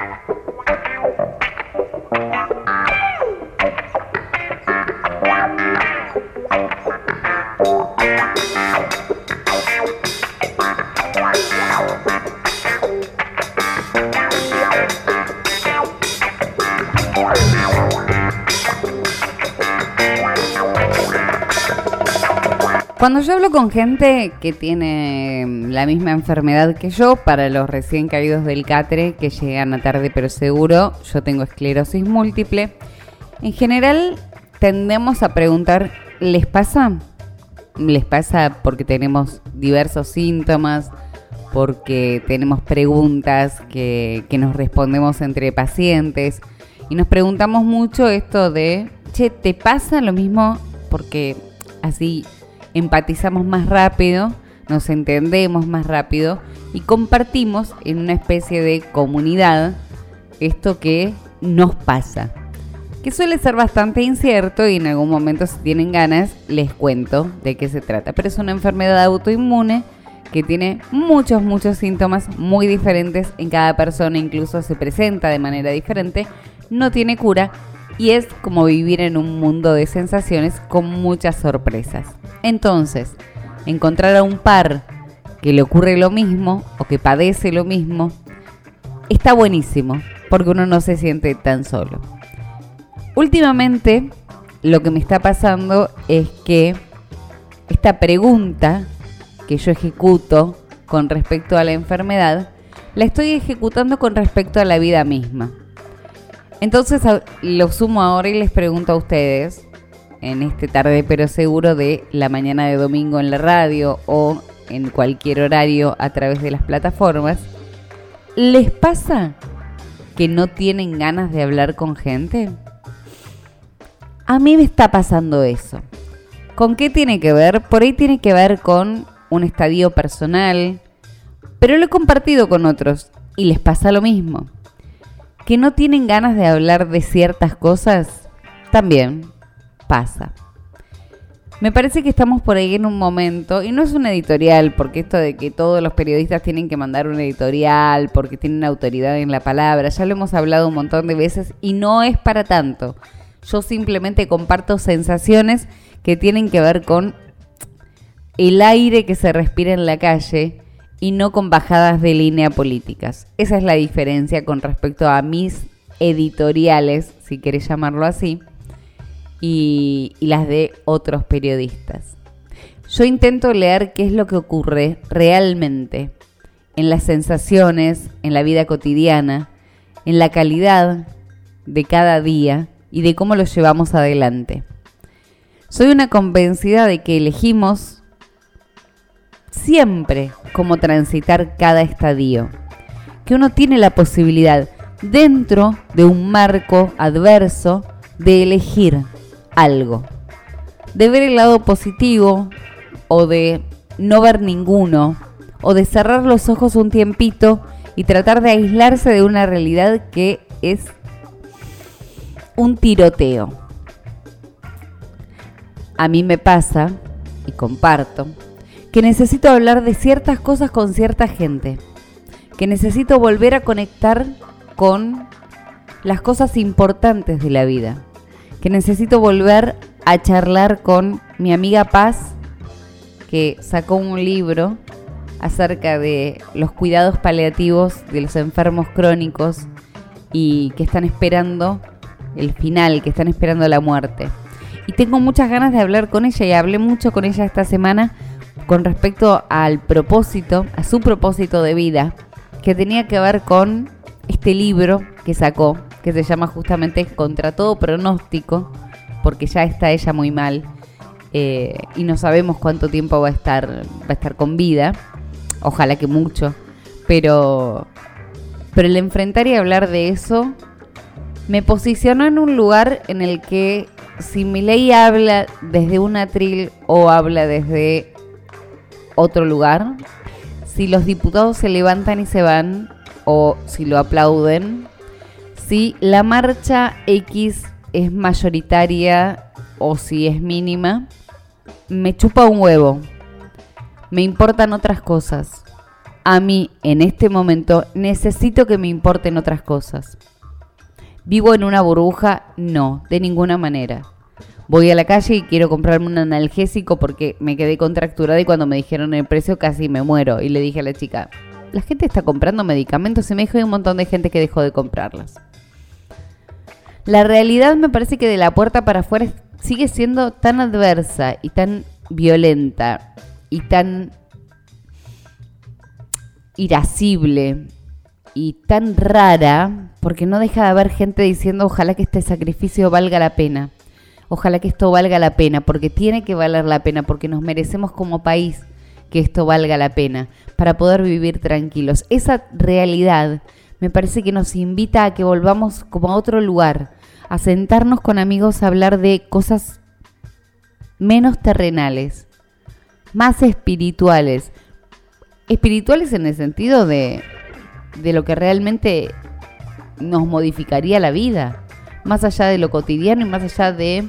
Thank you. Cuando yo hablo con gente que tiene la misma enfermedad que yo, para los recién caídos del catre que llegan a tarde pero seguro, yo tengo esclerosis múltiple. En general tendemos a preguntar, ¿les pasa? ¿Les pasa porque tenemos diversos síntomas? Porque tenemos preguntas que, que nos respondemos entre pacientes y nos preguntamos mucho esto de, che, ¿te pasa lo mismo? Porque así empatizamos más rápido, nos entendemos más rápido y compartimos en una especie de comunidad esto que nos pasa. Que suele ser bastante incierto y en algún momento si tienen ganas les cuento de qué se trata. Pero es una enfermedad autoinmune que tiene muchos, muchos síntomas muy diferentes en cada persona, incluso se presenta de manera diferente, no tiene cura y es como vivir en un mundo de sensaciones con muchas sorpresas. Entonces, encontrar a un par que le ocurre lo mismo o que padece lo mismo, está buenísimo, porque uno no se siente tan solo. Últimamente, lo que me está pasando es que esta pregunta que yo ejecuto con respecto a la enfermedad, la estoy ejecutando con respecto a la vida misma. Entonces lo sumo ahora y les pregunto a ustedes, en este tarde pero seguro de la mañana de domingo en la radio o en cualquier horario a través de las plataformas, ¿les pasa que no tienen ganas de hablar con gente? A mí me está pasando eso. ¿Con qué tiene que ver? Por ahí tiene que ver con un estadio personal, pero lo he compartido con otros y les pasa lo mismo. Que no tienen ganas de hablar de ciertas cosas, también pasa. Me parece que estamos por ahí en un momento, y no es un editorial, porque esto de que todos los periodistas tienen que mandar un editorial, porque tienen autoridad en la palabra, ya lo hemos hablado un montón de veces y no es para tanto. Yo simplemente comparto sensaciones que tienen que ver con el aire que se respira en la calle y no con bajadas de línea políticas. Esa es la diferencia con respecto a mis editoriales, si querés llamarlo así y, las de otros periodistas. Yo intento leer qué es lo que ocurre realmente en las sensaciones, en la vida cotidiana, en la calidad de cada día y de cómo lo llevamos adelante. Soy una convencida de que elegimos siempre cómo transitar cada estadio, que uno tiene la posibilidad dentro de un marco adverso de elegir algo. De ver el lado positivo o de no ver ninguno o de cerrar los ojos un tiempito y tratar de aislarse de una realidad que es un tiroteo. A mí me pasa, y comparto, que necesito hablar de ciertas cosas con cierta gente, que necesito volver a conectar con las cosas importantes de la vida que necesito volver a charlar con mi amiga Paz, que sacó un libro acerca de los cuidados paliativos de los enfermos crónicos y que están esperando el final, que están esperando la muerte. Y tengo muchas ganas de hablar con ella y hablé mucho con ella esta semana con respecto al propósito, a su propósito de vida, que tenía que ver con este libro que sacó, que se llama justamente Contra todo pronóstico, porque ya está ella muy mal eh, y no sabemos cuánto tiempo va a estar, va a estar con vida. Ojalá que mucho. Pero, pero el enfrentar y hablar de eso me posicionó en un lugar en el que si mi ley habla desde un atril o habla desde otro lugar, si los diputados se levantan y se van o si lo aplauden, si la marcha X es mayoritaria o si es mínima, me chupa un huevo. Me importan otras cosas. a mí en este momento necesito que me importen otras cosas. ¿Vivo en una burbuja? No, de ninguna manera. Voy a la calle y quiero comprarme un analgésico porque me quedé contracturada y cuando me dijeron el precio casi me muero. Y le dije a la chica, la gente está comprando medicamentos y me dijo hay un montón de gente que dejó de comprarlas. La realidad me parece que de la puerta para afuera sigue siendo tan adversa y tan violenta y tan irascible y tan rara porque no deja de haber gente diciendo ojalá que este sacrificio valga la pena. Ojalá que esto valga la pena, porque tiene que valer la pena, porque nos merecemos como país que esto valga la pena, para poder vivir tranquilos. Esa realidad me parece que nos invita a que volvamos como a otro lugar, a sentarnos con amigos a hablar de cosas menos terrenales, más espirituales. Espirituales en el sentido de, de lo que realmente nos modificaría la vida, más allá de lo cotidiano y más allá de,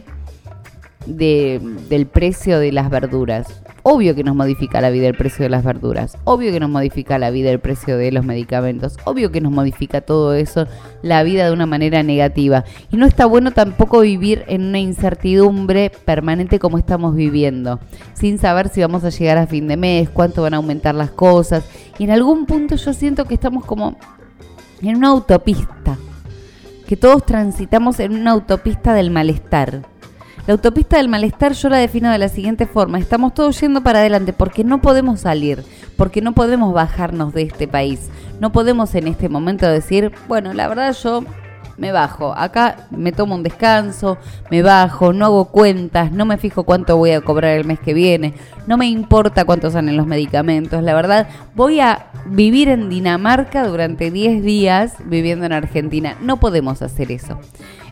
de del precio de las verduras. Obvio que nos modifica la vida el precio de las verduras, obvio que nos modifica la vida el precio de los medicamentos, obvio que nos modifica todo eso la vida de una manera negativa. Y no está bueno tampoco vivir en una incertidumbre permanente como estamos viviendo, sin saber si vamos a llegar a fin de mes, cuánto van a aumentar las cosas. Y en algún punto yo siento que estamos como en una autopista, que todos transitamos en una autopista del malestar la autopista del malestar yo la defino de la siguiente forma. Estamos todos yendo para adelante porque no podemos salir, porque no podemos bajarnos de este país. No podemos en este momento decir, bueno, la verdad yo me bajo. Acá me tomo un descanso, me bajo, no hago cuentas, no me fijo cuánto voy a cobrar el mes que viene, no me importa cuánto salen los medicamentos. La verdad, voy a vivir en Dinamarca durante 10 días viviendo en Argentina. No podemos hacer eso.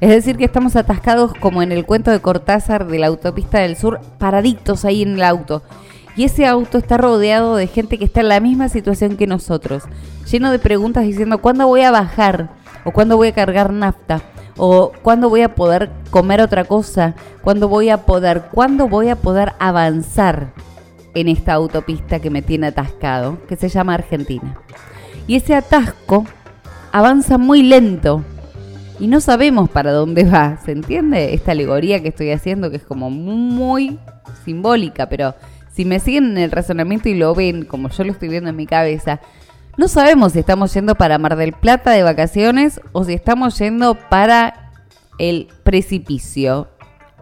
Es decir, que estamos atascados como en el cuento de Cortázar de la autopista del sur, paraditos ahí en el auto. Y ese auto está rodeado de gente que está en la misma situación que nosotros, lleno de preguntas diciendo, ¿cuándo voy a bajar? ¿O cuándo voy a cargar nafta? ¿O cuándo voy a poder comer otra cosa? ¿Cuándo voy a poder, cuándo voy a poder avanzar en esta autopista que me tiene atascado, que se llama Argentina? Y ese atasco avanza muy lento y no sabemos para dónde va, ¿se entiende? Esta alegoría que estoy haciendo que es como muy simbólica, pero si me siguen en el razonamiento y lo ven como yo lo estoy viendo en mi cabeza, no sabemos si estamos yendo para Mar del Plata de vacaciones o si estamos yendo para el precipicio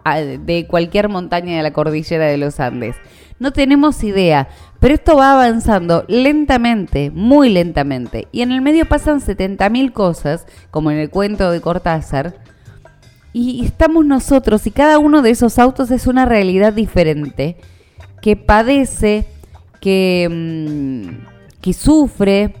de cualquier montaña de la cordillera de los Andes. No tenemos idea, pero esto va avanzando lentamente, muy lentamente. Y en el medio pasan 70.000 cosas, como en el cuento de Cortázar. Y estamos nosotros, y cada uno de esos autos es una realidad diferente, que padece, que, mm, que sufre,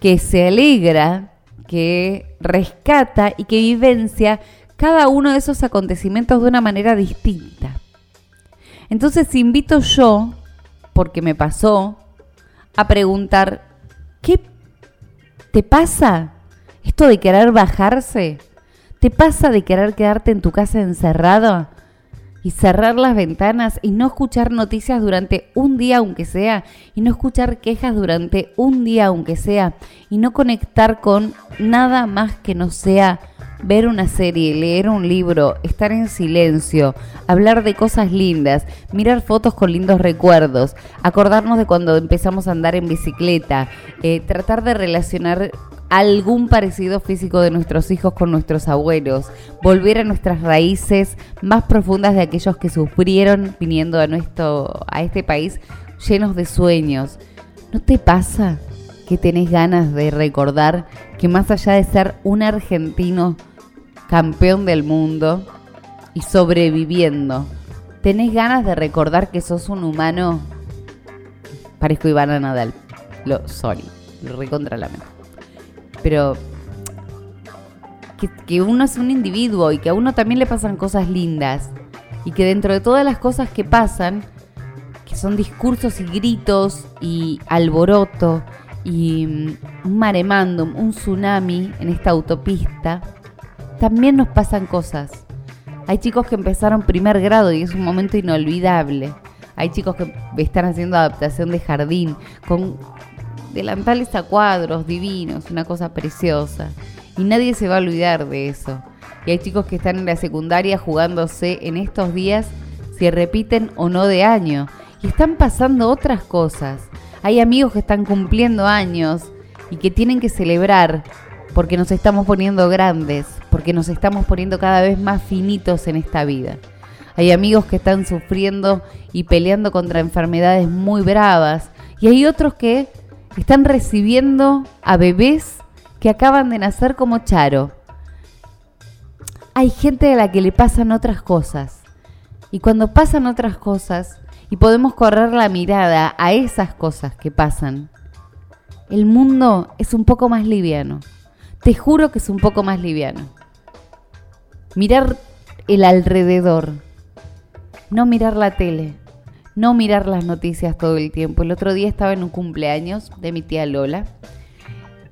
que se alegra, que rescata y que vivencia cada uno de esos acontecimientos de una manera distinta. Entonces invito yo, porque me pasó, a preguntar, ¿qué te pasa? ¿Esto de querer bajarse? ¿Te pasa de querer quedarte en tu casa encerrado? Y cerrar las ventanas y no escuchar noticias durante un día aunque sea, y no escuchar quejas durante un día aunque sea, y no conectar con nada más que no sea ver una serie, leer un libro, estar en silencio, hablar de cosas lindas, mirar fotos con lindos recuerdos, acordarnos de cuando empezamos a andar en bicicleta, eh, tratar de relacionar algún parecido físico de nuestros hijos con nuestros abuelos, volver a nuestras raíces más profundas de aquellos que sufrieron viniendo a nuestro a este país llenos de sueños. ¿No te pasa que tenés ganas de recordar que más allá de ser un argentino campeón del mundo y sobreviviendo, tenés ganas de recordar que sos un humano? Parezco Ivana Nadal. Lo, sorry, recontra la mente pero que, uno es un individuo y que a uno también le pasan cosas lindas y que dentro de todas las cosas que pasan, que son discursos y gritos y alboroto y mm, un maremándum, un tsunami en esta autopista, también nos pasan cosas. Hay chicos que empezaron primer grado y es un momento inolvidable. Hay chicos que están haciendo adaptación de jardín con delantales a cuadros, divinos, una cosa preciosa. Y nadie se va a olvidar de eso. Y hay chicos que están en la secundaria jugándose en estos días si repiten o no de año. Y están pasando otras cosas. Hay amigos que están cumpliendo años y que tienen que celebrar porque nos estamos poniendo grandes, porque nos estamos poniendo cada vez más finitos en esta vida. Hay amigos que están sufriendo y peleando contra enfermedades muy bravas y hay otros que están recibiendo a bebés que acaban de nacer como Charo. Hay gente a la que le pasan otras cosas. Y cuando pasan otras cosas y podemos correr la mirada a esas cosas que pasan, el mundo es un poco más liviano. Te juro que es un poco más liviano. Mirar el alrededor, no mirar la tele, no mirar las noticias todo el tiempo. El otro día estaba en un cumpleaños de mi tía Lola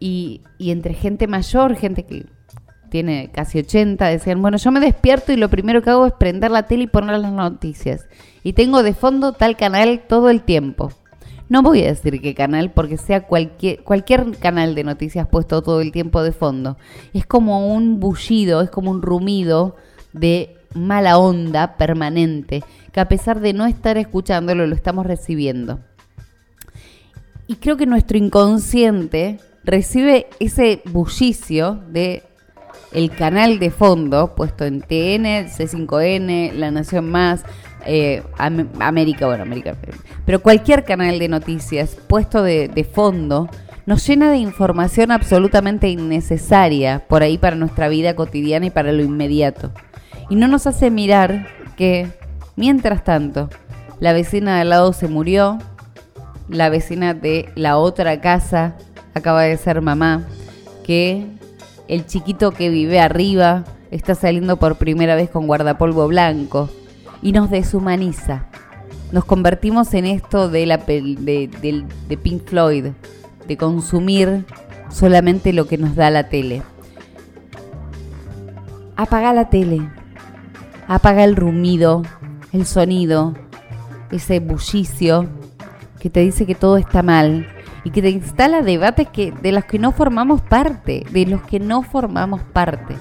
y, entre gente mayor, gente que tiene casi 80, decían, bueno, yo me despierto y lo primero que hago es prender la tele y poner las noticias. Y tengo de fondo tal canal todo el tiempo. No voy a decir qué canal, porque sea cualquier, cualquier canal de noticias puesto todo el tiempo de fondo. Es como un bullido, es como un rumido de mala onda permanente, que a pesar de no estar escuchándolo, lo estamos recibiendo. Y creo que nuestro inconsciente recibe ese bullicio de el canal de fondo puesto en TN, C5N, La Nación Más, eh, América, bueno, América, pero cualquier canal de noticias puesto de, de fondo nos llena de información absolutamente innecesaria por ahí para nuestra vida cotidiana y para lo inmediato. Y no nos hace mirar que, mientras tanto, la vecina de al lado se murió, la vecina de la otra casa acaba de ser mamá, que el chiquito que vive arriba está saliendo por primera vez con guardapolvo blanco y nos deshumaniza. Nos convertimos en esto de, de Pink Floyd, de consumir solamente lo que nos da la tele. Apaga la tele, apaga el rumido, el sonido, ese bullicio que te dice que todo está mal y que te instala debates que, de los que no formamos parte, de los que no formamos parte.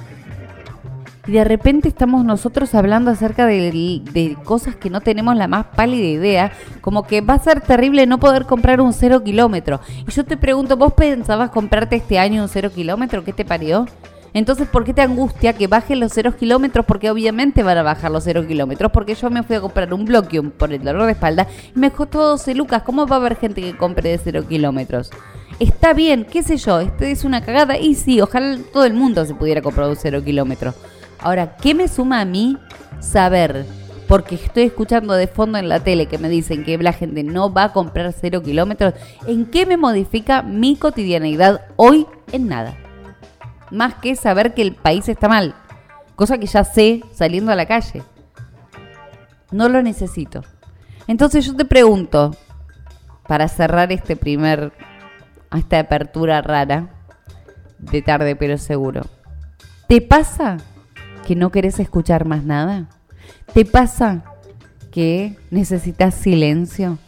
Y de repente estamos nosotros hablando acerca de, de, cosas que no tenemos la más pálida idea, como que va a ser terrible no poder comprar un cero kilómetro. Y yo te pregunto, ¿vos pensabas comprarte este año un cero kilómetro? ¿Qué te parió? Entonces, ¿por qué te angustia que bajen los cero kilómetros? Porque obviamente van a bajar los cero kilómetros. Porque yo me fui a comprar un Bloquium por el dolor de espalda y me costó 12 lucas. ¿Cómo va a haber gente que compre de cero kilómetros? Está bien, qué sé yo, este es una cagada. Y sí, ojalá todo el mundo se pudiera comprar un cero kilómetro. Ahora, ¿qué me suma a mí saber? Porque estoy escuchando de fondo en la tele que me dicen que la gente no va a comprar cero kilómetros. ¿En qué me modifica mi cotidianeidad hoy? En nada más que saber que el país está mal, cosa que ya sé saliendo a la calle. No lo necesito. Entonces yo te pregunto, para cerrar este primer, esta apertura rara, de tarde pero seguro, ¿te pasa que no querés escuchar más nada? ¿Te pasa que necesitas silencio?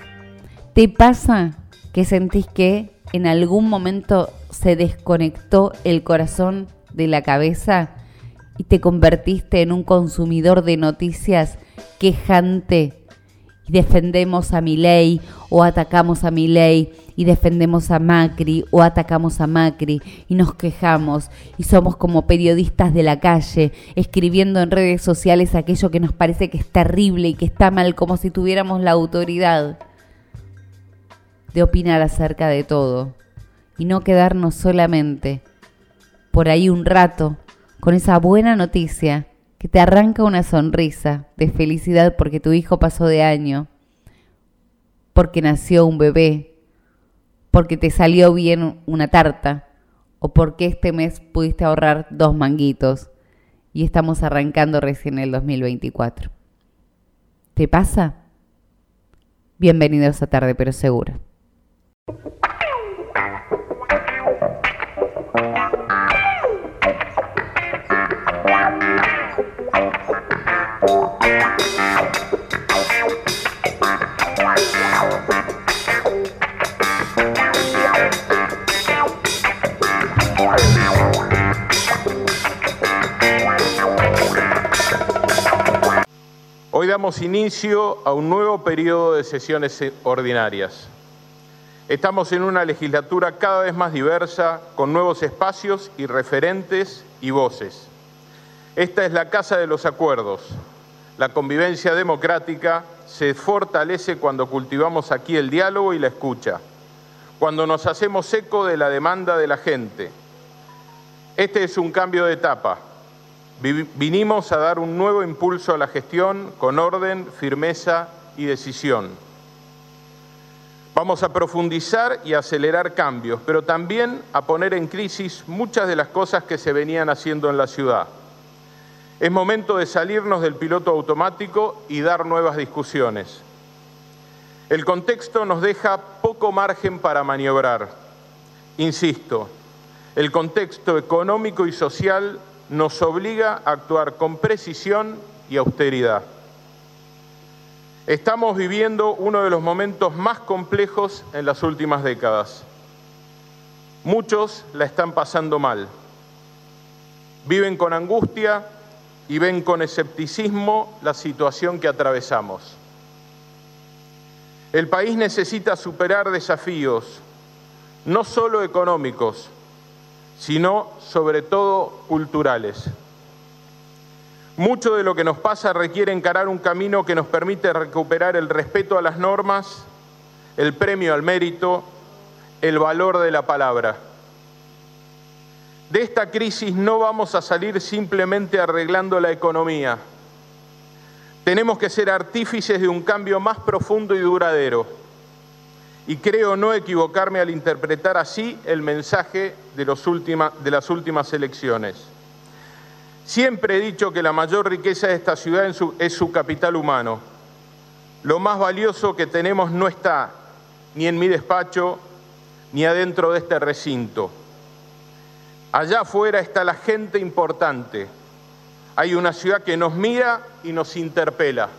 ¿Te pasa que sentís que en algún momento se desconectó el corazón de la cabeza y te convertiste en un consumidor de noticias quejante. Y defendemos a ley o atacamos a ley y defendemos a Macri o atacamos a Macri y nos quejamos y somos como periodistas de la calle escribiendo en redes sociales aquello que nos parece que es terrible y que está mal como si tuviéramos la autoridad de opinar acerca de todo y no quedarnos solamente por ahí un rato con esa buena noticia que te arranca una sonrisa de felicidad porque tu hijo pasó de año, porque nació un bebé, porque te salió bien una tarta o porque este mes pudiste ahorrar dos manguitos y estamos arrancando recién el 2024. ¿Te pasa? Bienvenidos a Tarde pero Seguro. Damos inicio a un nuevo periodo de sesiones ordinarias. Estamos en una legislatura cada vez más diversa, con nuevos espacios y referentes y voces. Esta es la casa de los acuerdos. La convivencia democrática se fortalece cuando cultivamos aquí el diálogo y la escucha, cuando nos hacemos eco de la demanda de la gente. Este es un cambio de etapa, Vinimos a dar un nuevo impulso a la gestión con orden, firmeza y decisión. Vamos a profundizar y acelerar cambios, pero también a poner en crisis muchas de las cosas que se venían haciendo en la ciudad. Es momento de salirnos del piloto automático y dar nuevas discusiones. El contexto nos deja poco margen para maniobrar. Insisto, el contexto económico y social nos obliga a actuar con precisión y austeridad. Estamos viviendo uno de los momentos más complejos en las últimas décadas. Muchos la están pasando mal. Viven con angustia y ven con escepticismo la situación que atravesamos. El país necesita superar desafíos, no solo económicos, sino sobre todo culturales. Mucho de lo que nos pasa requiere encarar un camino que nos permite recuperar el respeto a las normas, el premio al mérito, el valor de la palabra. De esta crisis no vamos a salir simplemente arreglando la economía. Tenemos que ser artífices de un cambio más profundo y duradero y creo no equivocarme al interpretar así el mensaje de, las últimas elecciones. Siempre he dicho que la mayor riqueza de esta ciudad es su capital humano. Lo más valioso que tenemos no está ni en mi despacho ni adentro de este recinto. Allá afuera está la gente importante. Hay una ciudad que nos mira y nos interpela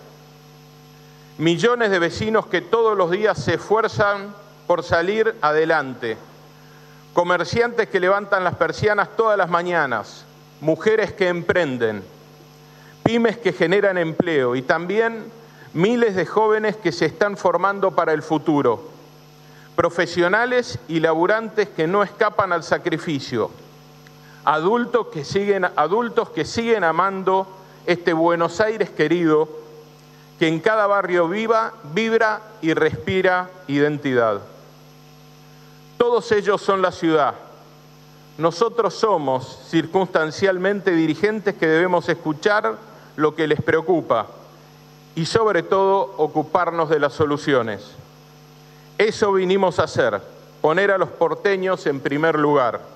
millones de vecinos que todos los días se esfuerzan por salir adelante, comerciantes que levantan las persianas todas las mañanas, mujeres que emprenden, pymes que generan empleo. Y también miles de jóvenes que se están formando para el futuro, profesionales y laburantes que no escapan al sacrificio, adultos que siguen, adultos que siguen amando este Buenos Aires querido que en cada barrio viva, vibra y respira identidad. Todos ellos son la ciudad. Nosotros somos circunstancialmente dirigentes que debemos escuchar lo que les preocupa y sobre todo ocuparnos de las soluciones. Eso vinimos a hacer, poner a los porteños en primer lugar.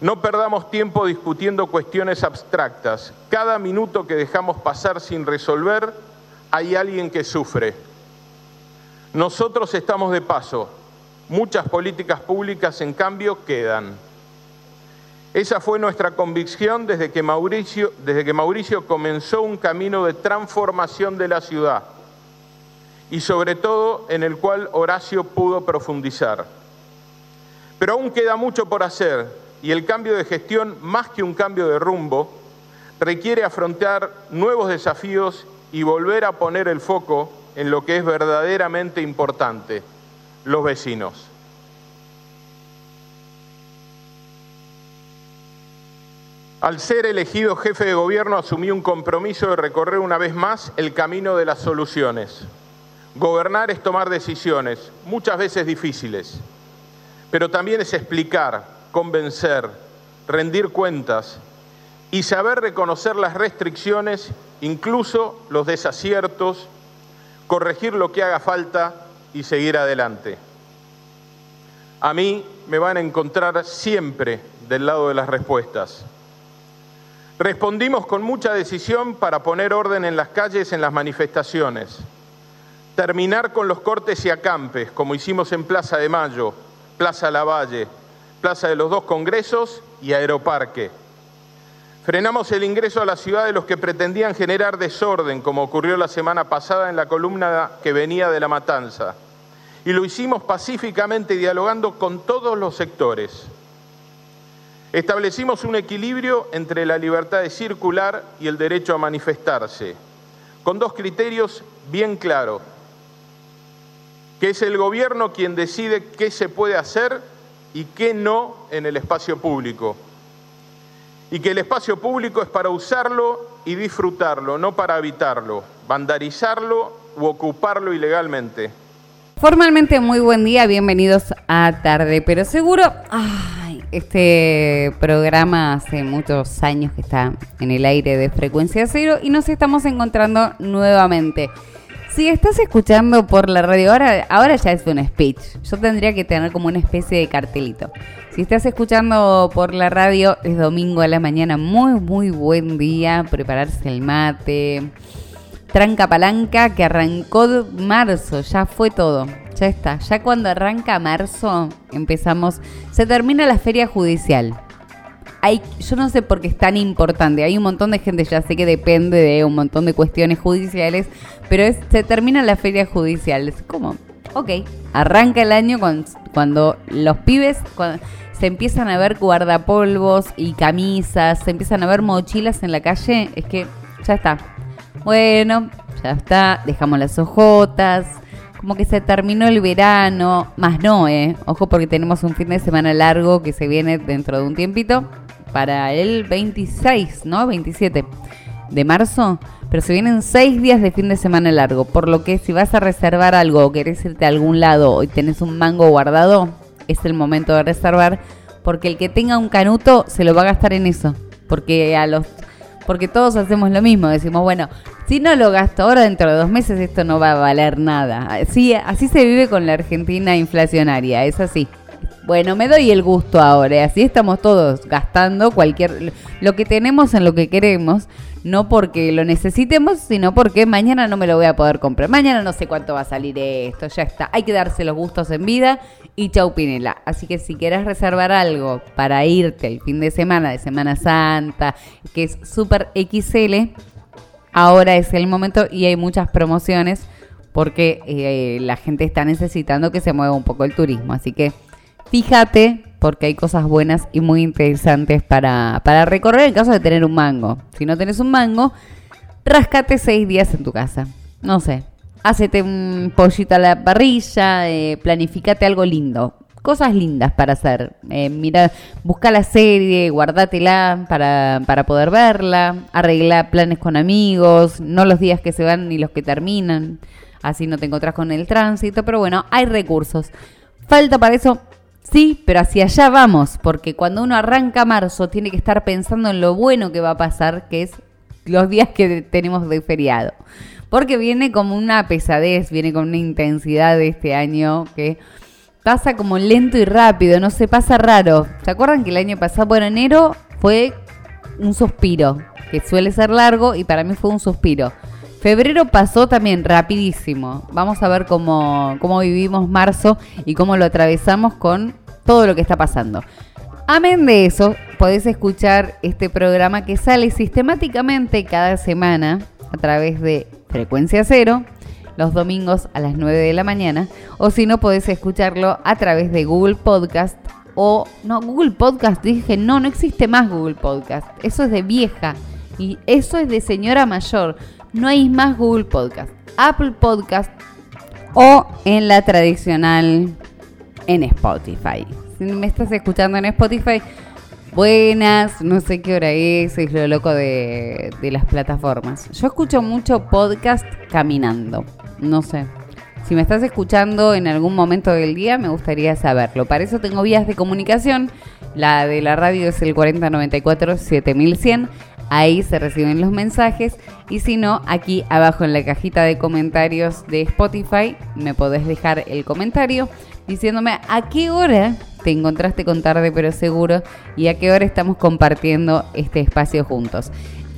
No perdamos tiempo discutiendo cuestiones abstractas. Cada minuto que dejamos pasar sin resolver, hay alguien que sufre. Nosotros estamos de paso. Muchas políticas públicas, en cambio, quedan. Esa fue nuestra convicción desde que Mauricio, desde que Mauricio comenzó un camino de transformación de la ciudad y sobre todo en el cual Horacio pudo profundizar. Pero aún queda mucho por hacer y el cambio de gestión, más que un cambio de rumbo, requiere afrontar nuevos desafíos y volver a poner el foco en lo que es verdaderamente importante, los vecinos. Al ser elegido jefe de gobierno asumí un compromiso de recorrer una vez más el camino de las soluciones. Gobernar es tomar decisiones, muchas veces difíciles, pero también es explicar, convencer, rendir cuentas y saber reconocer las restricciones, incluso los desaciertos, corregir lo que haga falta y seguir adelante. A mí me van a encontrar siempre del lado de las respuestas. Respondimos con mucha decisión para poner orden en las calles, en las manifestaciones, terminar con los cortes y acampes, como hicimos en Plaza de Mayo, Plaza Lavalle, Plaza de los Dos Congresos y Aeroparque. Frenamos el ingreso a la ciudad de los que pretendían generar desorden, como ocurrió la semana pasada en la columna que venía de la matanza. Y lo hicimos pacíficamente dialogando con todos los sectores. Establecimos un equilibrio entre la libertad de circular y el derecho a manifestarse, con dos criterios bien claros, que es el gobierno quien decide qué se puede hacer y qué no en el espacio público, y que el espacio público es para usarlo y disfrutarlo, no para habitarlo, vandalizarlo u ocuparlo ilegalmente. Formalmente muy buen día, bienvenidos a Tarde, pero seguro, ay, este programa hace muchos años que está en el aire de frecuencia cero y nos estamos encontrando nuevamente. Si estás escuchando por la radio, ahora, ahora ya es un speech. Yo tendría que tener como una especie de cartelito. Si estás escuchando por la radio, es domingo a la mañana, muy, muy buen día. Prepararse el mate, tranca palanca que arrancó marzo, ya fue todo. Ya está, ya cuando arranca marzo empezamos, se termina la feria judicial. Yo no sé por qué es tan importante, hay un montón de gente, ya sé que depende de un montón de cuestiones judiciales, pero se termina la feria judicial. Es como, ok, arranca el año cuando los pibes se empiezan a ver guardapolvos y camisas, se empiezan a ver mochilas en la calle, es que ya está, bueno, ya está, dejamos las ojotas. Como que se terminó el verano, más no, ¿eh? Ojo porque tenemos un fin de semana largo que se viene dentro de un tiempito para el 26, ¿no? 27 de marzo. Pero se vienen seis días de fin de semana largo, por lo que si vas a reservar algo o querés irte a algún lado y tenés un mango guardado, es el momento de reservar, porque el que tenga un canuto se lo va a gastar en eso, porque a los porque todos hacemos lo mismo, decimos, bueno, si no lo gasto ahora dentro de dos meses esto no va a valer nada. Así, así se vive con la Argentina inflacionaria, es así. Bueno, me doy el gusto ahora, así estamos todos gastando cualquier lo que tenemos en lo que queremos, no porque lo necesitemos, sino porque mañana no me lo voy a poder comprar. Mañana no sé cuánto va a salir esto, ya está. Hay que darse los gustos en vida y chau Pinela. Así que si quieres reservar algo para irte el fin de semana de Semana Santa, que es súper XL, ahora es el momento y hay muchas promociones porque eh, la gente está necesitando que se mueva un poco el turismo. Así que fíjate porque hay cosas buenas y muy interesantes para, para recorrer en caso de tener un mango. Si no tenés un mango, rascate seis días en tu casa. No sé, hacete un pollito a la parrilla, eh, planificate algo lindo. Cosas lindas para hacer. Eh, mira, busca la serie, guardátela para, para poder verla, arregla planes con amigos, no los días que se van ni los que terminan, así no te encontrás con el tránsito, pero bueno, hay recursos. Falta para eso Sí, pero hacia allá vamos, porque cuando uno arranca marzo tiene que estar pensando en lo bueno que va a pasar, que es los días que tenemos de feriado. Porque viene como una pesadez, viene con una intensidad de este año que pasa como lento y rápido, no se pasa raro. ¿Se acuerdan que el año pasado, bueno, enero fue un suspiro, que suele ser largo y para mí fue un suspiro. Febrero pasó también rapidísimo. Vamos a ver cómo, cómo vivimos marzo y cómo lo atravesamos con todo lo que está pasando. Amén de eso, podés escuchar este programa que sale sistemáticamente cada semana a través de Frecuencia Cero, los domingos a las 9 de la mañana, o si no, podés escucharlo a través de Google Podcast o, no, Google Podcast, dije, no, no existe más Google Podcast, eso es de vieja y eso es de señora mayor no hay más Google Podcast, Apple Podcast o en la tradicional en Spotify. Si me estás escuchando en Spotify, buenas, no sé qué hora es, es lo loco de, de las plataformas. Yo escucho mucho podcast caminando, no sé. Si me estás escuchando en algún momento del día, me gustaría saberlo. Para eso tengo vías de comunicación. La de la radio es el 4094 7100 Ahí se reciben los mensajes y si no, aquí abajo en la cajita de comentarios de Spotify me podés dejar el comentario diciéndome a qué hora te encontraste con tarde pero seguro y a qué hora estamos compartiendo este espacio juntos.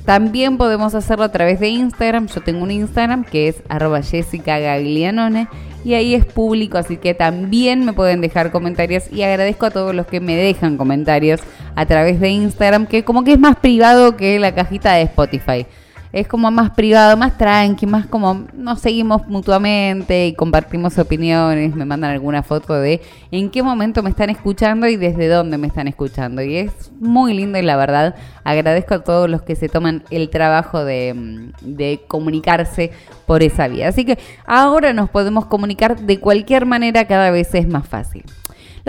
También podemos hacerlo a través de Instagram. Yo tengo un Instagram que es arroba Jessica y ahí es público, así que también me pueden dejar comentarios y agradezco a todos los que me dejan comentarios a través de Instagram, que como que es más privado que la cajita de Spotify. Es como más privado, más tranqui, más como nos seguimos mutuamente y compartimos opiniones, me mandan alguna foto de en qué momento me están escuchando y desde dónde me están escuchando. Y es muy lindo y la verdad agradezco a todos los que se toman el trabajo de, de comunicarse por esa vía. Así que ahora nos podemos comunicar de cualquier manera, cada vez es más fácil.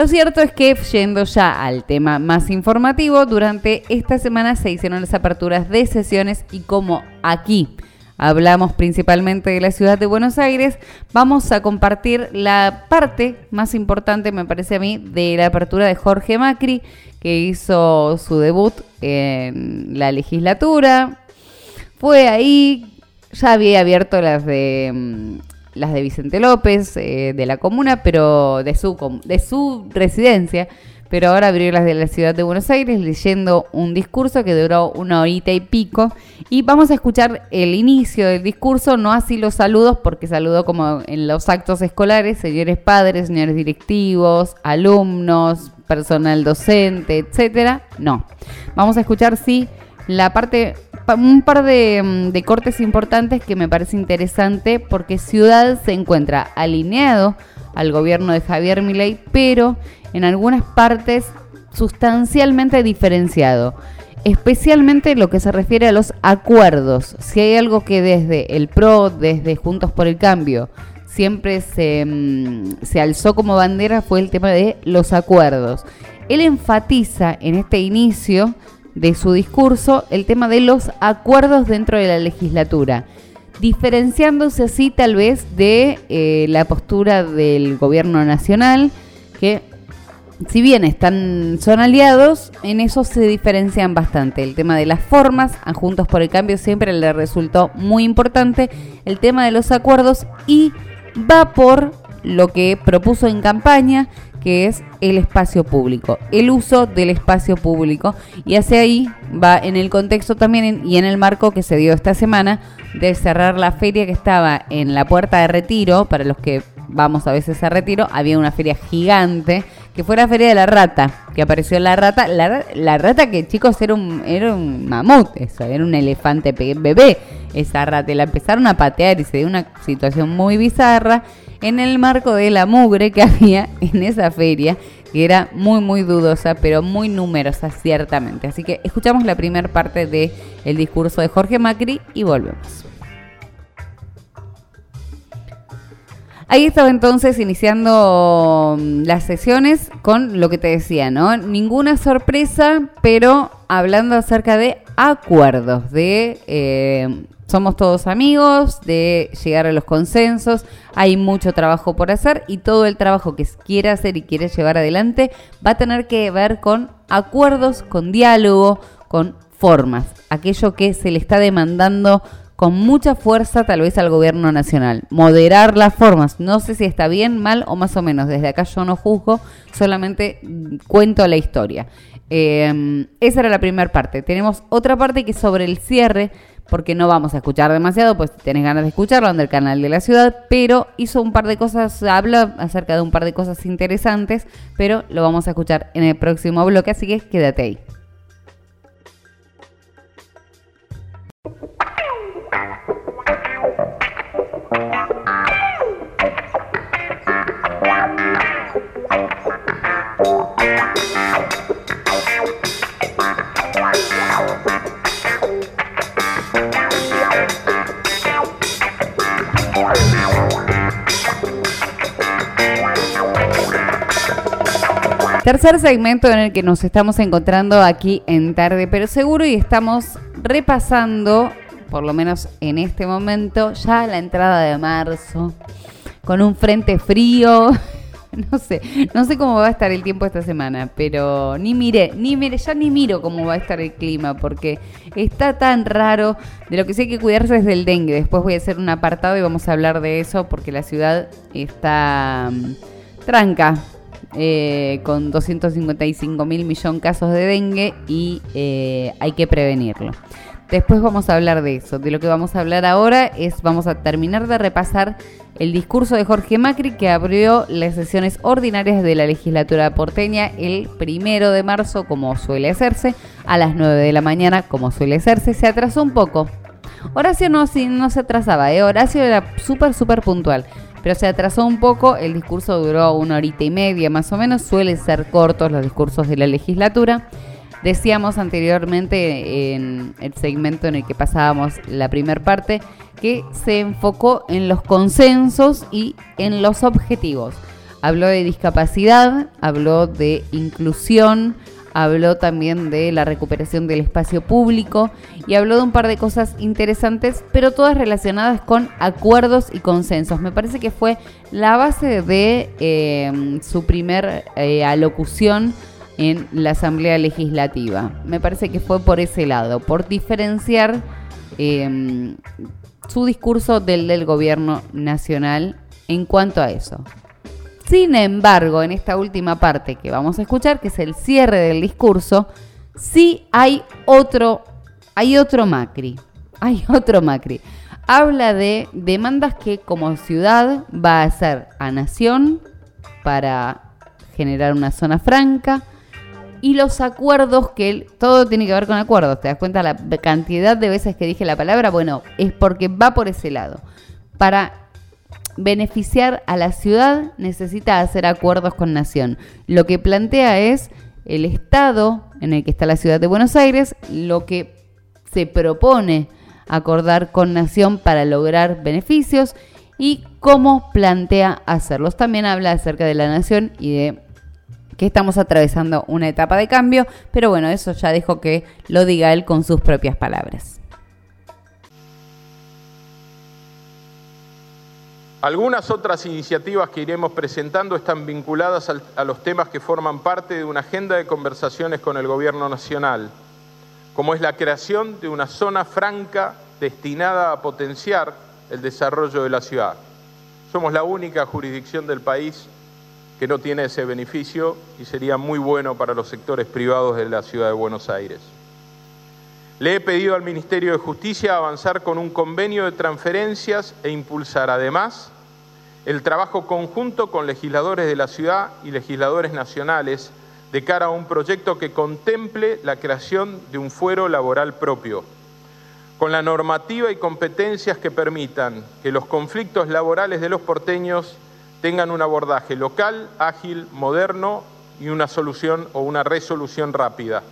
Lo cierto es que, yendo ya al tema más informativo, durante esta semana se hicieron las aperturas de sesiones y como aquí hablamos principalmente de la ciudad de Buenos Aires, vamos a compartir la parte más importante, me parece a mí, de la apertura de Jorge Macri, que hizo su debut en la legislatura. Fue ahí, ya había abierto las de mm, las de Vicente López, eh, de la comuna, pero de su, de su residencia, pero ahora abrió las de la ciudad de Buenos Aires leyendo un discurso que duró una horita y pico. Y vamos a escuchar el inicio del discurso, no así los saludos, porque saludó como en los actos escolares, señores padres, señores directivos, alumnos, personal docente, etcétera. No. Vamos a escuchar sí la parte un par mm, de, cortes importantes que me parece interesante porque Ciudad se encuentra alineado al gobierno de Javier Milei, pero en algunas partes sustancialmente diferenciado, especialmente lo que se refiere a los acuerdos. Si hay algo que desde el PRO, desde Juntos por el Cambio, siempre se, mm, se alzó como bandera fue el tema de los acuerdos. Él enfatiza en este inicio de su discurso el tema de los acuerdos dentro de la legislatura, diferenciándose así tal vez de eh, la postura del gobierno nacional, que si bien están, son aliados, en eso se diferencian bastante. El tema de las formas, a Juntos por el Cambio siempre le resultó muy importante, el tema de los acuerdos y va por lo que propuso en campaña, que es el espacio público, el uso del espacio público. Y hacia ahí va en el contexto también y en el marco que se dio esta semana de cerrar la feria que estaba en la puerta de retiro, para los que vamos a veces a retiro, había una feria gigante que fue la feria de la rata, que apareció la rata, la, rata que chicos era un, era un mamut, eso, era un elefante bebé, esa rata, y la empezaron a patear y se dio una situación muy bizarra en el marco de la mugre que había en esa feria, que era muy muy dudosa, pero muy numerosa ciertamente. Así que escuchamos la primera parte del el discurso de Jorge Macri y volvemos. Ahí estaba entonces iniciando mm, las sesiones con lo que te decía, ¿no? Ninguna sorpresa, pero hablando acerca de acuerdos, de eh, somos todos amigos, de llegar a los consensos, hay mucho trabajo por hacer y todo el trabajo que quiere hacer y quiere llevar adelante va a tener que ver con acuerdos, con diálogo, con formas, aquello que se le está demandando con mucha fuerza tal vez al gobierno nacional. Moderar las formas. No sé si está bien, mal o más o menos. Desde acá yo no juzgo, solamente cuento la historia. Eh, esa era la primera parte. Tenemos otra parte que es sobre el cierre porque no vamos a escuchar demasiado, pues si tenés ganas de escucharlo, anda el canal de la ciudad, pero hizo un par de cosas, habla acerca de un par de cosas interesantes, pero lo vamos a escuchar en el próximo bloque, así que quédate ahí. Tercer segmento en el que nos estamos encontrando aquí en Tarde pero Seguro y estamos repasando, por lo menos en este momento, ya la entrada de marzo, con un frente frío. No sé, no sé cómo va a estar el tiempo esta semana, pero ni mire, ni mire, ya ni miro cómo va a estar el clima, porque está tan raro. De lo que sí hay que cuidarse es del dengue. Después voy a hacer un apartado y vamos a hablar de eso, porque la ciudad está mm, tranca eh, con 255 mil millones casos de dengue y eh, hay que prevenirlo. Después vamos a hablar de eso. De lo que vamos a hablar ahora es, vamos a terminar de repasar el discurso de Jorge Macri que abrió las sesiones ordinarias de la legislatura porteña el primero de marzo, como suele hacerse, a las 9 de la mañana, como suele hacerse. Se atrasó un poco, Horacio no, no se atrasaba, ¿eh? Horacio era súper, súper puntual. Pero se atrasó un poco, el discurso duró una horita y media más o menos, suelen ser cortos los discursos de la legislatura. Decíamos anteriormente en el segmento en el que pasábamos la primera parte que se enfocó en los consensos y en los objetivos. Habló de discapacidad, habló de inclusión, habló también de la recuperación del espacio público y habló de un par de cosas interesantes, pero todas relacionadas con acuerdos y consensos. Me parece que fue la base de eh, su primer eh, alocución en la Asamblea Legislativa. Me parece que fue por ese lado, por diferenciar eh, su discurso del del gobierno nacional en cuanto a eso. Sin embargo, en esta última parte que vamos a escuchar, que es el cierre del discurso, sí hay otro, hay otro Macri. Hay otro Macri. Habla de demandas que como ciudad va a hacer a Nación para generar una zona franca y los acuerdos que él, todo tiene que ver con acuerdos, ¿te das cuenta la cantidad de veces que dije la palabra? Bueno, es porque va por ese lado. Para beneficiar a la ciudad necesita hacer acuerdos con Nación. Lo que plantea es el estado en el que está la ciudad de Buenos Aires, lo que se propone acordar con Nación para lograr beneficios y cómo plantea hacerlos. También habla acerca de la Nación y de que estamos atravesando una etapa de cambio, pero bueno, eso ya dejo que lo diga él con sus propias palabras. Algunas otras iniciativas que iremos presentando están vinculadas a los temas que forman parte de una agenda de conversaciones con el Gobierno Nacional, como es la creación de una zona franca destinada a potenciar el desarrollo de la ciudad. Somos la única jurisdicción del país que no tiene ese beneficio y sería muy bueno para los sectores privados de la ciudad de Buenos Aires. Le he pedido al Ministerio de Justicia avanzar con un convenio de transferencias e impulsar además el trabajo conjunto con legisladores de la ciudad y legisladores nacionales de cara a un proyecto que contemple la creación de un fuero laboral propio, con la normativa y competencias que permitan que los conflictos laborales de los porteños tengan un abordaje local, ágil, moderno y una solución o una resolución rápida.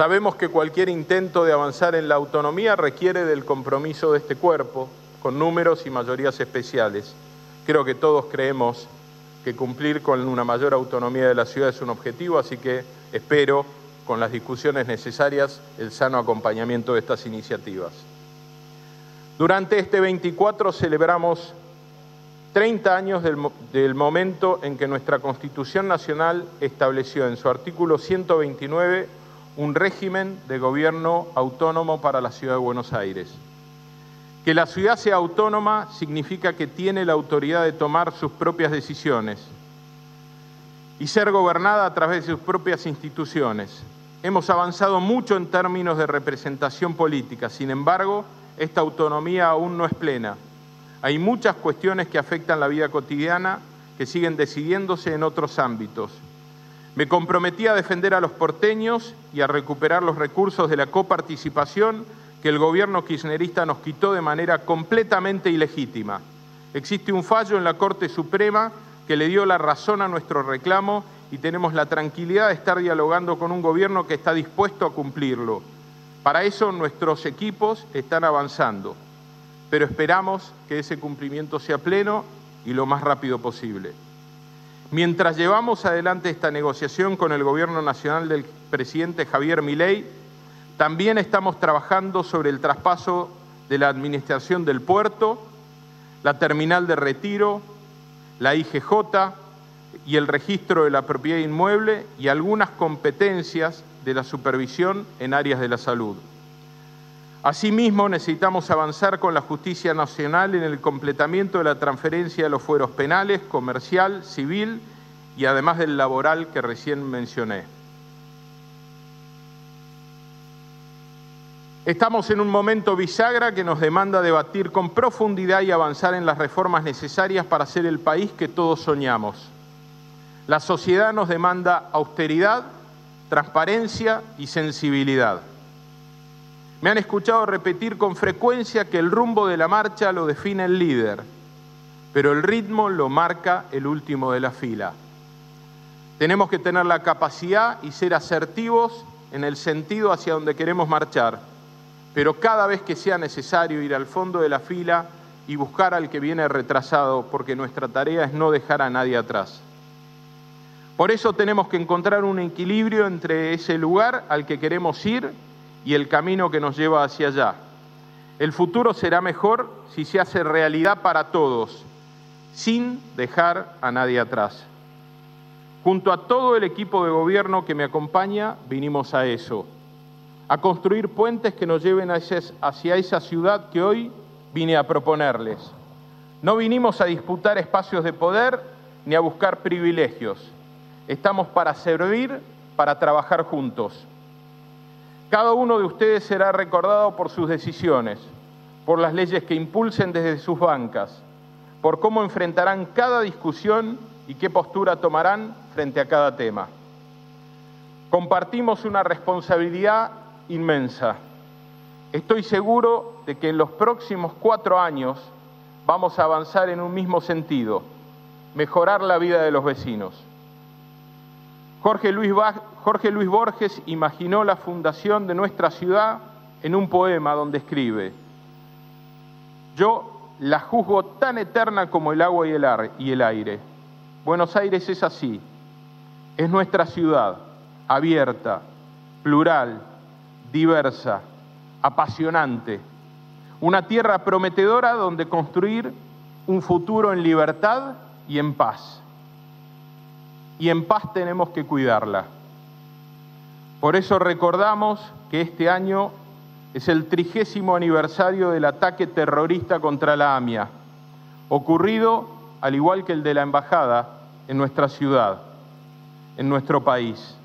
Sabemos que cualquier intento de avanzar en la autonomía requiere del compromiso de este cuerpo, con números y mayorías especiales. Creo que todos creemos que cumplir con una mayor autonomía de la ciudad es un objetivo, así que espero, con las discusiones necesarias, el sano acompañamiento de estas iniciativas. Durante este 24 celebramos 30 años del, del, momento en que nuestra Constitución Nacional estableció en su artículo 129 un régimen de gobierno autónomo para la ciudad de Buenos Aires. Que la ciudad sea autónoma significa que tiene la autoridad de tomar sus propias decisiones y ser gobernada a través de sus propias instituciones. Hemos avanzado mucho en términos de representación política, sin embargo, esta autonomía aún no es plena. Hay muchas cuestiones que afectan la vida cotidiana que siguen decidiéndose en otros ámbitos me comprometí a defender a los porteños y a recuperar los recursos de la coparticipación que el gobierno kirchnerista nos quitó de manera completamente ilegítima. Existe un fallo en la Corte Suprema que le dio la razón a nuestro reclamo y tenemos la tranquilidad de estar dialogando con un gobierno que está dispuesto a cumplirlo. Para eso nuestros equipos están avanzando, pero esperamos que ese cumplimiento sea pleno y lo más rápido posible. Mientras llevamos adelante esta negociación con el gobierno nacional del presidente Javier Milei, también estamos trabajando sobre el traspaso de la administración del puerto, la terminal de retiro, la IGJ y el registro de la propiedad inmueble y algunas competencias de la supervisión en áreas de la salud. Asimismo, necesitamos avanzar con la justicia nacional en el completamiento de la transferencia de los fueros penales, comercial, civil y además del laboral que recién mencioné. Estamos en un momento bisagra que nos demanda debatir con profundidad y avanzar en las reformas necesarias para ser el país que todos soñamos. La sociedad nos demanda austeridad, transparencia y sensibilidad. Me han escuchado repetir con frecuencia que el rumbo de la marcha lo define el líder, pero el ritmo lo marca el último de la fila. Tenemos que tener la capacidad y ser asertivos en el sentido hacia donde queremos marchar, pero cada vez que sea necesario ir al fondo de la fila y buscar al que viene retrasado, porque nuestra tarea es no dejar a nadie atrás. Por eso tenemos que encontrar un equilibrio entre ese lugar al que queremos ir y el camino que nos lleva hacia allá. El futuro será mejor si se hace realidad para todos, sin dejar a nadie atrás. Junto a todo el equipo de gobierno que me acompaña, vinimos a eso, a construir puentes que nos lleven hacia esa ciudad que hoy vine a proponerles. No vinimos a disputar espacios de poder ni a buscar privilegios. Estamos para servir, para trabajar juntos. Cada uno de ustedes será recordado por sus decisiones, por las leyes que impulsen desde sus bancas, por cómo enfrentarán cada discusión y qué postura tomarán frente a cada tema. Compartimos una responsabilidad inmensa. Estoy seguro de que en los próximos cuatro años vamos a avanzar en un mismo sentido, mejorar la vida de los vecinos. Jorge Luis, Jorge Luis Borges imaginó la fundación de nuestra ciudad en un poema donde escribe, yo la juzgo tan eterna como el agua y el, y el aire. Buenos Aires es así, es nuestra ciudad, abierta, plural, diversa, apasionante, una tierra prometedora donde construir un futuro en libertad y en paz. Y en paz tenemos que cuidarla. Por eso recordamos que este año es el trigésimo aniversario del ataque terrorista contra la AMIA, ocurrido al igual que el de la embajada en nuestra ciudad, en nuestro país.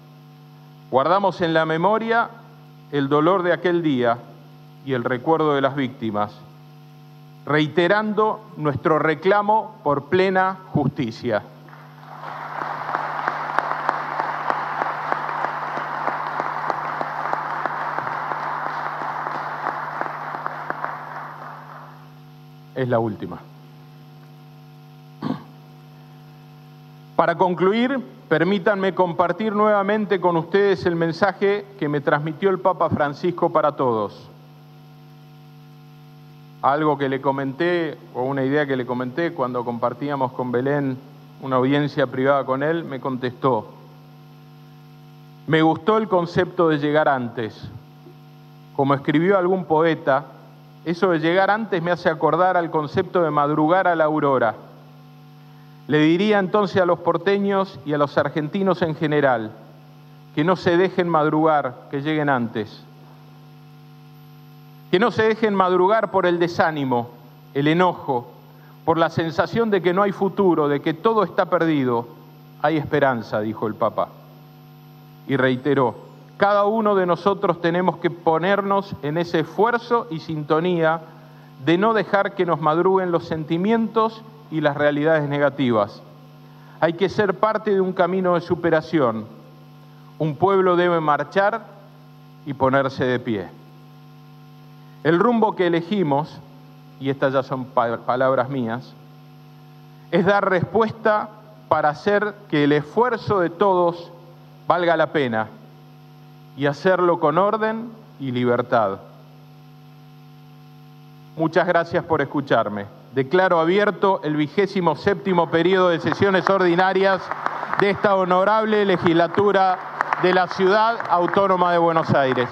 Guardamos en la memoria el dolor de aquel día y el recuerdo de las víctimas, reiterando nuestro reclamo por plena justicia. Es la última. Para concluir, permítanme compartir nuevamente con ustedes el mensaje que me transmitió el Papa Francisco para todos. Algo que le comenté, o una idea que le comenté cuando compartíamos con Belén una audiencia privada con él, me contestó, me gustó el concepto de llegar antes. Como escribió algún poeta, eso de llegar antes me hace acordar al concepto de madrugar a la aurora le diría entonces a los porteños y a los argentinos en general que no se dejen madrugar, que lleguen antes. Que no se dejen madrugar por el desánimo, el enojo, por la sensación de que no hay futuro, de que todo está perdido. Hay esperanza, dijo el Papa. Y reiteró, cada uno de nosotros tenemos que ponernos en ese esfuerzo y sintonía de no dejar que nos madruguen los sentimientos y las realidades negativas. Hay que ser parte de un camino de superación. Un pueblo debe marchar y ponerse de pie. El rumbo que elegimos, y estas ya son palabras mías, es dar respuesta para hacer que el esfuerzo de todos valga la pena y hacerlo con orden y libertad. Muchas gracias por escucharme declaro abierto el vigésimo séptimo periodo de sesiones ordinarias de esta honorable legislatura de la Ciudad Autónoma de Buenos Aires.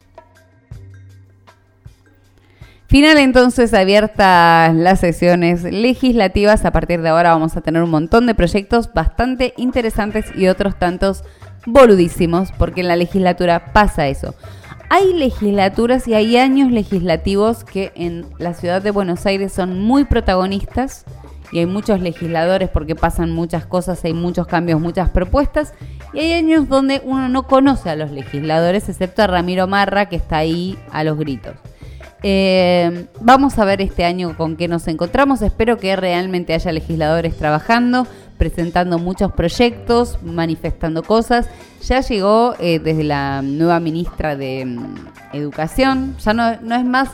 Final entonces abiertas las sesiones legislativas. A partir de ahora vamos a tener un montón de proyectos bastante interesantes y otros tantos boludísimos, porque en la legislatura pasa eso. Hay legislaturas y hay años legislativos que en la ciudad de Buenos Aires son muy protagonistas y hay muchos legisladores porque pasan muchas cosas, hay muchos cambios, muchas propuestas. Y hay años donde uno no conoce a los legisladores, excepto a Ramiro Marra, que está ahí a los gritos. Eh, vamos a ver este año con qué nos encontramos. Espero que realmente haya legisladores trabajando, presentando muchos proyectos, manifestando cosas. Ya llegó eh, desde la nueva ministra de mm, Educación, ya no, es más...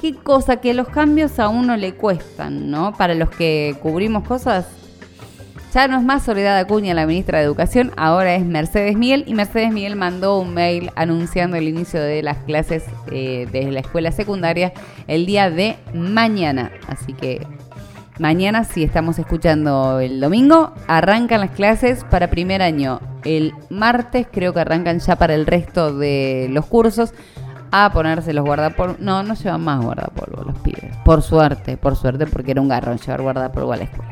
qué cosa que los cambios a uno le cuestan, ¿no? Para los que cubrimos cosas, ya no es más Soledad Acuña la ministra de Educación, ahora es Mercedes Miguel y Mercedes Miguel mandó un mail anunciando el inicio de las clases eh, desde la escuela secundaria el día de mañana. Así que Mañana, si estamos escuchando el domingo, arrancan las clases para primer año. El martes creo que arrancan ya para el resto de los cursos a ponerse los guardapolvo. No, no llevan más guardapolvo los pibes. Por suerte, por suerte, porque era un garrón llevar guardapolvo a la escuela.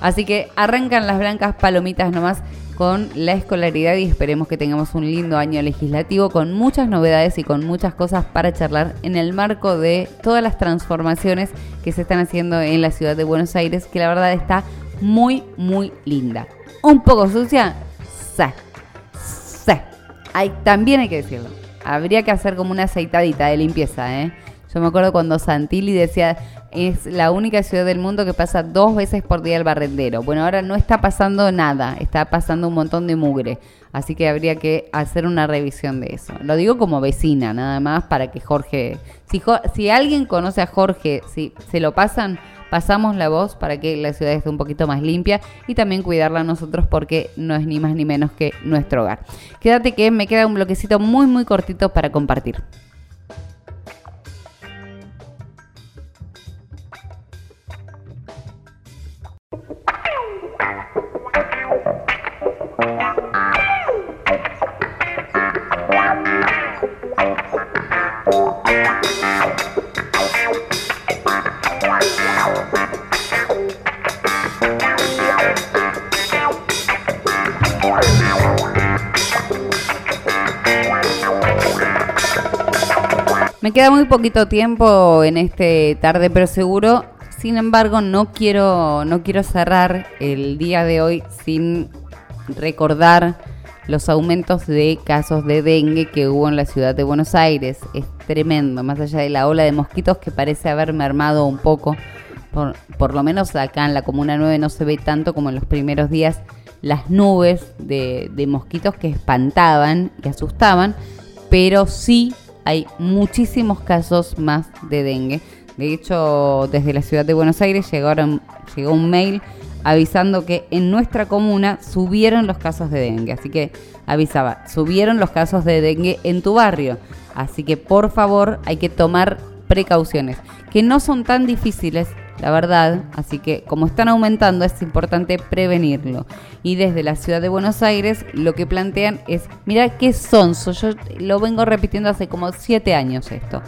Así que arrancan las blancas palomitas nomás con la escolaridad y esperemos que tengamos un lindo año legislativo con muchas novedades y con muchas cosas para charlar en el marco de todas las transformaciones que se están haciendo en la ciudad de Buenos Aires, que la verdad está muy, muy linda. Un poco sucia, sí, sí. Hay, también hay que decirlo. Habría que hacer como una aceitadita de limpieza, ¿eh? Yo me acuerdo cuando Santilli decía, es la única ciudad del mundo que pasa dos veces por día el barrendero. Bueno, ahora no está pasando nada, está pasando un montón de mugre. Así que habría que hacer una revisión de eso. Lo digo como vecina, nada más para que Jorge, si, alguien conoce a Jorge, si se lo pasan, pasamos la voz para que la ciudad esté un poquito más limpia y también cuidarla nosotros porque no es ni más ni menos que nuestro hogar. Quédate que me queda un bloquecito muy muy cortito para compartir. Me queda muy poquito tiempo en este tarde, pero seguro. Sin embargo, no quiero, no quiero cerrar el día de hoy sin recordar los aumentos de casos de dengue que hubo en la ciudad de Buenos Aires. Es tremendo, más allá de la ola de mosquitos que parece haber mermado un poco. Por, por lo menos acá en la Comuna 9 no se ve tanto como en los primeros días las nubes de, de mosquitos que espantaban, que asustaban, pero sí hay muchísimos casos más de dengue. De hecho, desde la ciudad de Buenos Aires llegaron, llegó un mail avisando que en nuestra comuna subieron los casos de dengue. Así que avisaba, subieron los casos de dengue en tu barrio. Así que por favor hay que tomar precauciones, que no son tan difíciles la verdad. Así que como están aumentando es importante prevenirlo. Y desde la ciudad de Buenos Aires lo que plantean es, mira qué sonso, yo lo vengo repitiendo hace como siete años esto.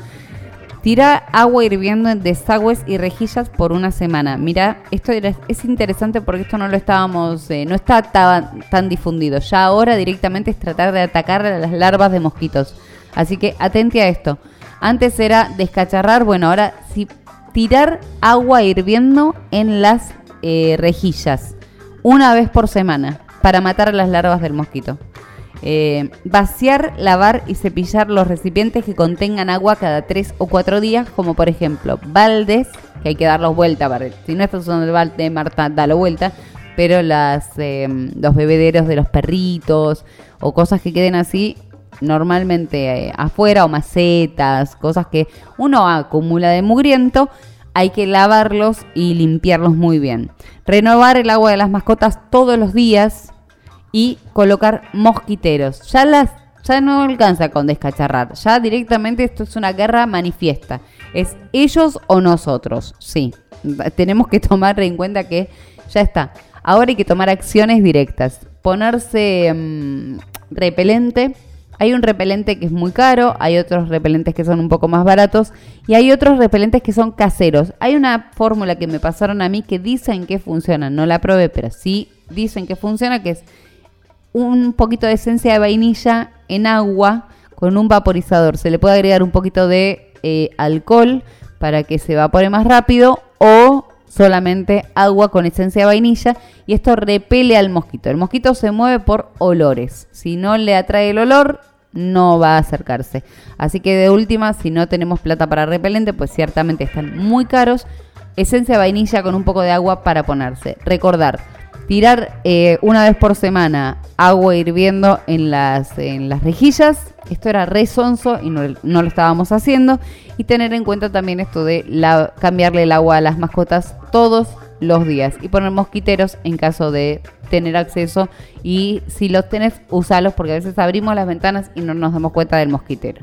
Tira agua hirviendo en desagües y rejillas por una semana. Mira, esto es interesante porque esto no lo estábamos, eh, no está tan, tan difundido. Ya ahora directamente es tratar de atacar a las larvas de mosquitos. Así que atente a esto. Antes era descacharrar, bueno, ahora si tirar agua hirviendo en las eh, rejillas una vez por semana para matar a las larvas del mosquito. Eh, vaciar, lavar y cepillar los recipientes que contengan agua cada tres o cuatro días, como por ejemplo baldes, que hay que darlos vuelta. Para, si no estás usando el balde, Marta, dalo vuelta. Pero las, em, los bebederos de los perritos o cosas que queden así, normalmente eh, afuera o macetas, cosas que uno acumula de mugriento, hay que lavarlos y limpiarlos muy bien. Renovar el agua de las mascotas todos los días y colocar mosquiteros. Ya las ya no alcanza con descacharrar, ya directamente esto es una guerra manifiesta. Es ellos o nosotros, sí. Tenemos que tomar en cuenta que ya está. Ahora hay que tomar acciones directas. Ponerse mm, repelente hay un repelente que es muy caro, hay otros repelentes que son un poco más baratos y hay otros repelentes que son caseros. Hay una fórmula que me pasaron a mí que dicen que funciona, no la probé, pero sí dicen que funciona, que es un poquito de esencia de vainilla en agua con un vaporizador. Se le puede agregar un poquito de eh, alcohol para que se evapore más rápido o solamente agua con esencia de vainilla y esto repele al mosquito. El mosquito se mueve por olores. Si no le atrae el olor, no va a acercarse. Así que de última, si no tenemos plata para repelente, pues ciertamente están muy caros. Esencia vainilla con un poco de agua para ponerse. Recordar, Tirar eh, una vez por semana agua hirviendo en las, en las rejillas. Esto era re sonso y no, lo estábamos haciendo. Y tener en cuenta también esto de cambiarle el agua a las mascotas todos los días. Y poner mosquiteros en caso de tener acceso. Y si los tenés, usalos porque a veces abrimos las ventanas y no nos damos cuenta del mosquitero.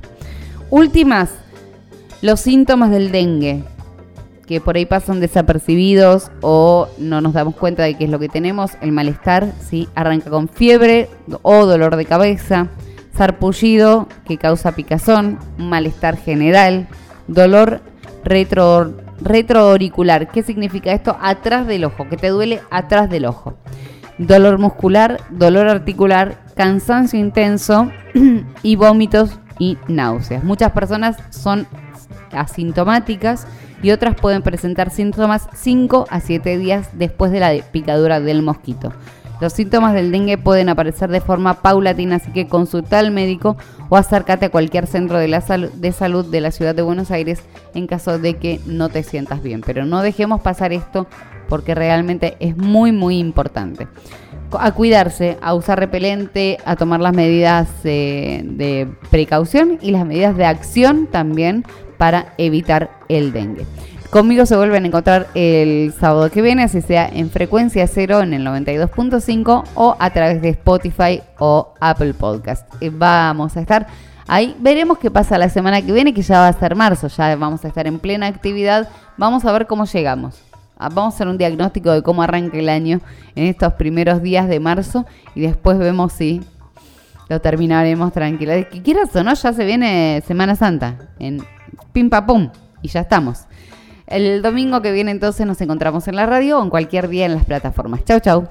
Últimas, los síntomas del dengue que por ahí pasan desapercibidos o no nos damos cuenta de qué es lo que tenemos. El malestar, ¿sí? Arranca con fiebre o dolor de cabeza, sarpullido que causa picazón, malestar general, dolor retro, retroauricular. ¿Qué significa esto? Atrás del ojo, que te duele atrás del ojo. Dolor muscular, dolor articular, cansancio intenso y vómitos y náuseas. Muchas personas son asintomáticas y otras pueden presentar síntomas 5 a 7 días después de la picadura del mosquito. Los síntomas del dengue pueden aparecer de forma paulatina, así que consulta al médico o acércate a cualquier centro de, la de salud de la ciudad de Buenos Aires en caso de que no te sientas bien. Pero no dejemos pasar esto porque realmente es muy muy importante. A cuidarse, a usar repelente, a tomar las medidas de precaución y las medidas de acción también para evitar el dengue. Conmigo se vuelven a encontrar el sábado que viene, así sea en frecuencia cero en el 92.5 o a través de Spotify o Apple Podcast. Eh, vamos a estar ahí. Veremos qué pasa la semana que viene, que ya va a ser marzo, ya vamos a estar en plena actividad. Vamos a ver cómo llegamos. Ah, vamos a hacer un diagnóstico de cómo arranca el año en estos primeros días de marzo y después vemos si lo terminaremos tranquilo. Que quieras o no, ya se viene Semana Santa en pim pum y ya estamos. El domingo que viene entonces nos encontramos en la radio o en cualquier día en las plataformas. Chau, chau.